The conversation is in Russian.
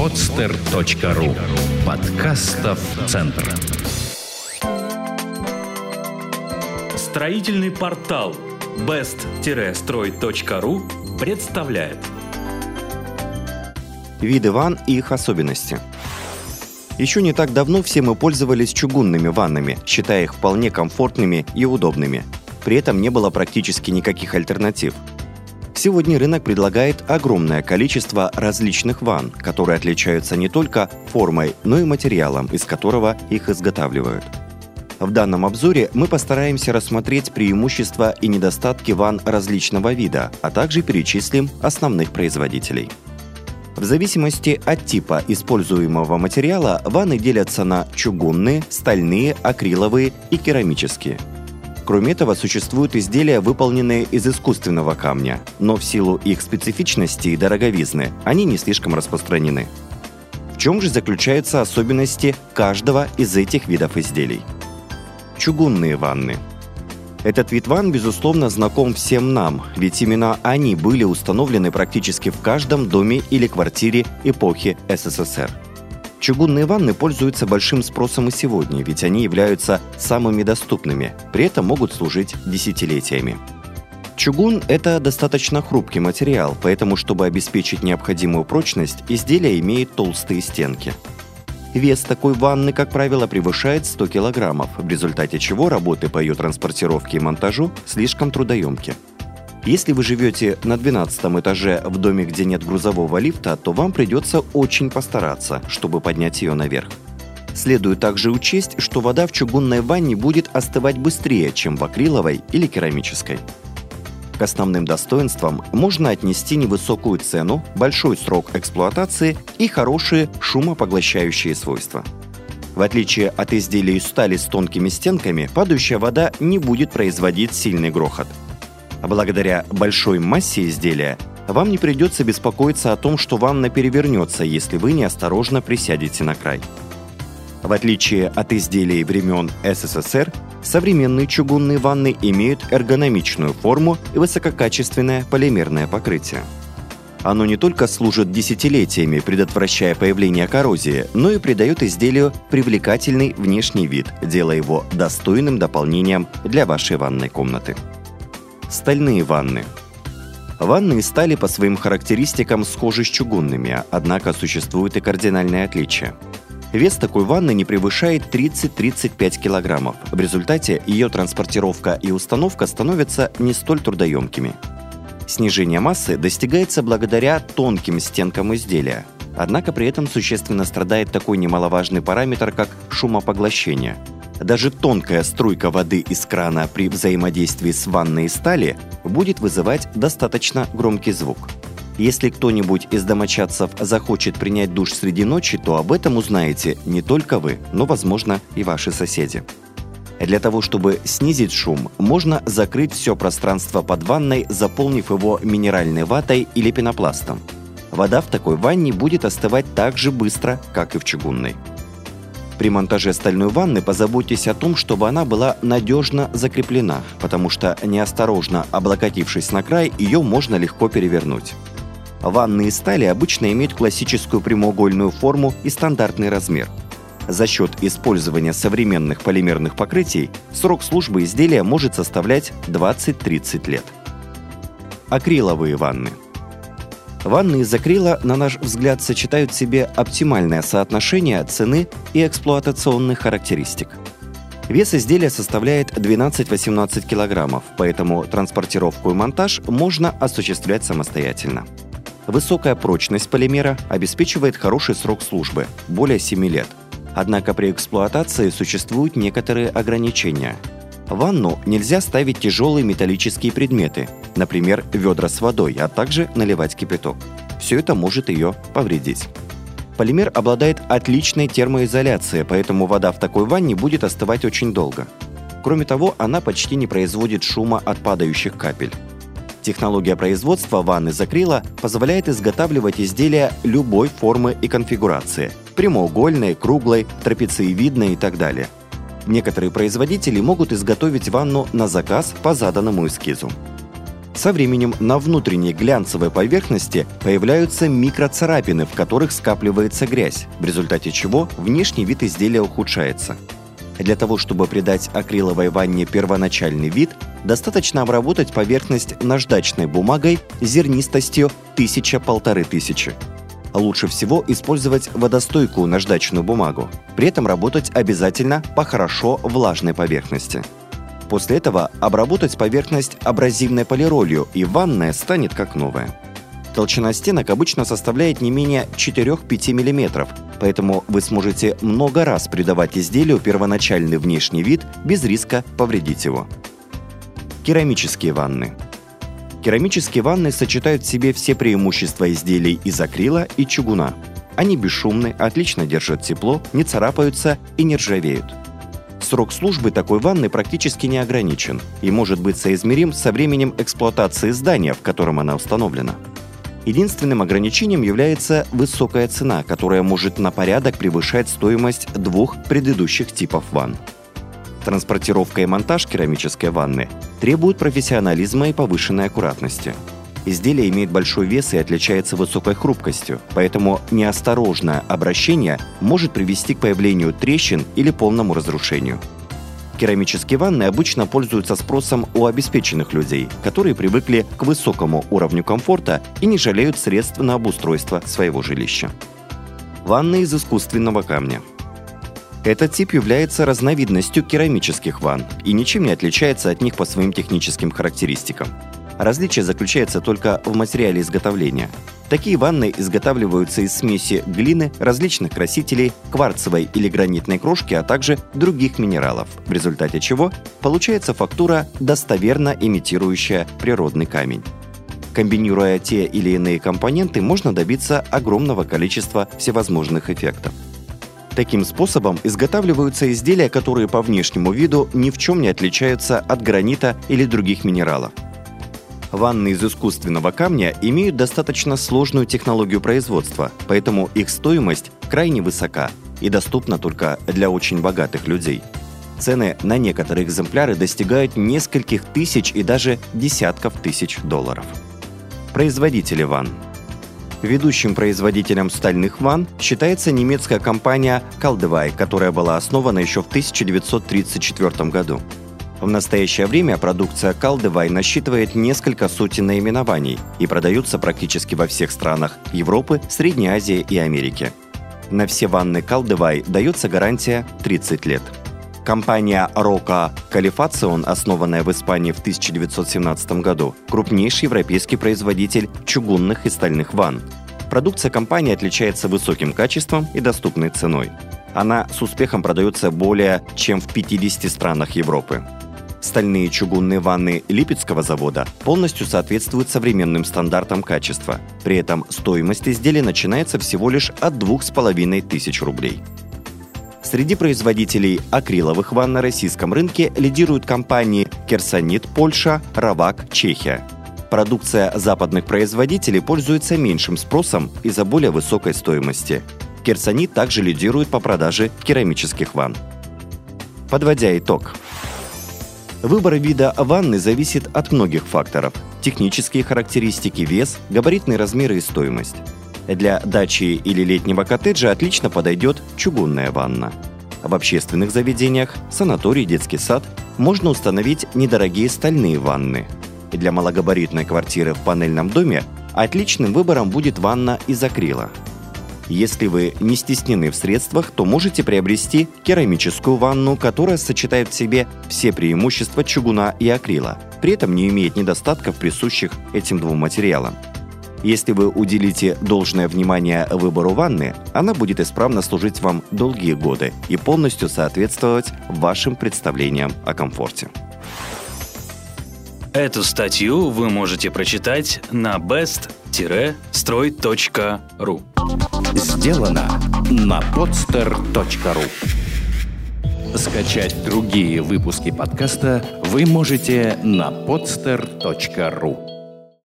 podster.ru Подкастов Центр Строительный портал best-строй.ру представляет Виды ванн и их особенности. Еще не так давно все мы пользовались чугунными ваннами, считая их вполне комфортными и удобными. При этом не было практически никаких альтернатив. Сегодня рынок предлагает огромное количество различных ванн, которые отличаются не только формой, но и материалом, из которого их изготавливают. В данном обзоре мы постараемся рассмотреть преимущества и недостатки ванн различного вида, а также перечислим основных производителей. В зависимости от типа используемого материала ванны делятся на чугунные, стальные, акриловые и керамические – Кроме этого, существуют изделия, выполненные из искусственного камня, но в силу их специфичности и дороговизны они не слишком распространены. В чем же заключаются особенности каждого из этих видов изделий? Чугунные ванны. Этот вид ванн, безусловно, знаком всем нам, ведь именно они были установлены практически в каждом доме или квартире эпохи СССР. Чугунные ванны пользуются большим спросом и сегодня, ведь они являются самыми доступными, при этом могут служить десятилетиями. Чугун – это достаточно хрупкий материал, поэтому, чтобы обеспечить необходимую прочность, изделие имеет толстые стенки. Вес такой ванны, как правило, превышает 100 кг, в результате чего работы по ее транспортировке и монтажу слишком трудоемки – если вы живете на 12 этаже в доме, где нет грузового лифта, то вам придется очень постараться, чтобы поднять ее наверх. Следует также учесть, что вода в чугунной ванне будет остывать быстрее, чем в акриловой или керамической. К основным достоинствам можно отнести невысокую цену, большой срок эксплуатации и хорошие шумопоглощающие свойства. В отличие от изделий из стали с тонкими стенками, падающая вода не будет производить сильный грохот – а благодаря большой массе изделия вам не придется беспокоиться о том, что ванна перевернется, если вы неосторожно присядете на край. В отличие от изделий времен СССР, современные чугунные ванны имеют эргономичную форму и высококачественное полимерное покрытие. Оно не только служит десятилетиями, предотвращая появление коррозии, но и придает изделию привлекательный внешний вид, делая его достойным дополнением для вашей ванной комнаты стальные ванны. Ванны из стали по своим характеристикам схожи с чугунными, однако существуют и кардинальные отличия. Вес такой ванны не превышает 30-35 килограммов. В результате ее транспортировка и установка становятся не столь трудоемкими. Снижение массы достигается благодаря тонким стенкам изделия. Однако при этом существенно страдает такой немаловажный параметр, как шумопоглощение – даже тонкая струйка воды из крана при взаимодействии с ванной стали будет вызывать достаточно громкий звук. Если кто-нибудь из домочадцев захочет принять душ среди ночи, то об этом узнаете не только вы, но, возможно, и ваши соседи. Для того, чтобы снизить шум, можно закрыть все пространство под ванной, заполнив его минеральной ватой или пенопластом. Вода в такой ванне будет остывать так же быстро, как и в чугунной. При монтаже стальной ванны позаботьтесь о том, чтобы она была надежно закреплена, потому что неосторожно облокотившись на край, ее можно легко перевернуть. Ванны из стали обычно имеют классическую прямоугольную форму и стандартный размер. За счет использования современных полимерных покрытий срок службы изделия может составлять 20-30 лет. Акриловые ванны – Ванны из акрила, на наш взгляд, сочетают в себе оптимальное соотношение цены и эксплуатационных характеристик. Вес изделия составляет 12-18 килограммов, поэтому транспортировку и монтаж можно осуществлять самостоятельно. Высокая прочность полимера обеспечивает хороший срок службы – более 7 лет. Однако при эксплуатации существуют некоторые ограничения – в ванну нельзя ставить тяжелые металлические предметы, например, ведра с водой, а также наливать кипяток. Все это может ее повредить. Полимер обладает отличной термоизоляцией, поэтому вода в такой ванне будет остывать очень долго. Кроме того, она почти не производит шума от падающих капель. Технология производства ванны из позволяет изготавливать изделия любой формы и конфигурации – прямоугольной, круглой, трапециевидной и так далее – Некоторые производители могут изготовить ванну на заказ по заданному эскизу. Со временем на внутренней глянцевой поверхности появляются микроцарапины, в которых скапливается грязь, в результате чего внешний вид изделия ухудшается. Для того, чтобы придать акриловой ванне первоначальный вид, достаточно обработать поверхность наждачной бумагой зернистостью 1000-1500. Лучше всего использовать водостойкую наждачную бумагу. При этом работать обязательно по хорошо влажной поверхности. После этого обработать поверхность абразивной полиролью, и ванная станет как новая. Толщина стенок обычно составляет не менее 4-5 мм, поэтому вы сможете много раз придавать изделию первоначальный внешний вид без риска повредить его. Керамические ванны. Керамические ванны сочетают в себе все преимущества изделий из акрила и чугуна. Они бесшумны, отлично держат тепло, не царапаются и не ржавеют. Срок службы такой ванны практически не ограничен и может быть соизмерим со временем эксплуатации здания, в котором она установлена. Единственным ограничением является высокая цена, которая может на порядок превышать стоимость двух предыдущих типов ванн. Транспортировка и монтаж керамической ванны требуют профессионализма и повышенной аккуратности. Изделие имеет большой вес и отличается высокой хрупкостью, поэтому неосторожное обращение может привести к появлению трещин или полному разрушению. Керамические ванны обычно пользуются спросом у обеспеченных людей, которые привыкли к высокому уровню комфорта и не жалеют средств на обустройство своего жилища. Ванны из искусственного камня – этот тип является разновидностью керамических ванн и ничем не отличается от них по своим техническим характеристикам. Различие заключается только в материале изготовления. Такие ванны изготавливаются из смеси глины, различных красителей, кварцевой или гранитной крошки, а также других минералов, в результате чего получается фактура, достоверно имитирующая природный камень. Комбинируя те или иные компоненты, можно добиться огромного количества всевозможных эффектов. Таким способом изготавливаются изделия, которые по внешнему виду ни в чем не отличаются от гранита или других минералов. Ванны из искусственного камня имеют достаточно сложную технологию производства, поэтому их стоимость крайне высока и доступна только для очень богатых людей. Цены на некоторые экземпляры достигают нескольких тысяч и даже десятков тысяч долларов. Производители ванн Ведущим производителем стальных ванн считается немецкая компания Kaldewey, которая была основана еще в 1934 году. В настоящее время продукция Kaldewey насчитывает несколько сотен наименований и продается практически во всех странах Европы, Средней Азии и Америки. На все ванны Kaldewey дается гарантия 30 лет. Компания Roca Califacion, основанная в Испании в 1917 году, крупнейший европейский производитель чугунных и стальных ванн. Продукция компании отличается высоким качеством и доступной ценой. Она с успехом продается более чем в 50 странах Европы. Стальные чугунные ванны Липецкого завода полностью соответствуют современным стандартам качества. При этом стоимость изделия начинается всего лишь от 2500 рублей. Среди производителей акриловых ванн на российском рынке лидируют компании Керсонит Польша, Равак Чехия. Продукция западных производителей пользуется меньшим спросом из-за более высокой стоимости. Керсонит также лидирует по продаже керамических ванн. Подводя итог. Выбор вида ванны зависит от многих факторов. Технические характеристики, вес, габаритные размеры и стоимость. Для дачи или летнего коттеджа отлично подойдет чугунная ванна. В общественных заведениях, санаторий, детский сад можно установить недорогие стальные ванны. Для малогабаритной квартиры в панельном доме отличным выбором будет ванна из акрила. Если вы не стеснены в средствах, то можете приобрести керамическую ванну, которая сочетает в себе все преимущества чугуна и акрила, при этом не имеет недостатков, присущих этим двум материалам. Если вы уделите должное внимание выбору ванны, она будет исправно служить вам долгие годы и полностью соответствовать вашим представлениям о комфорте. Эту статью вы можете прочитать на best-stroy.ru Сделано на podster.ru Скачать другие выпуски подкаста вы можете на podster.ru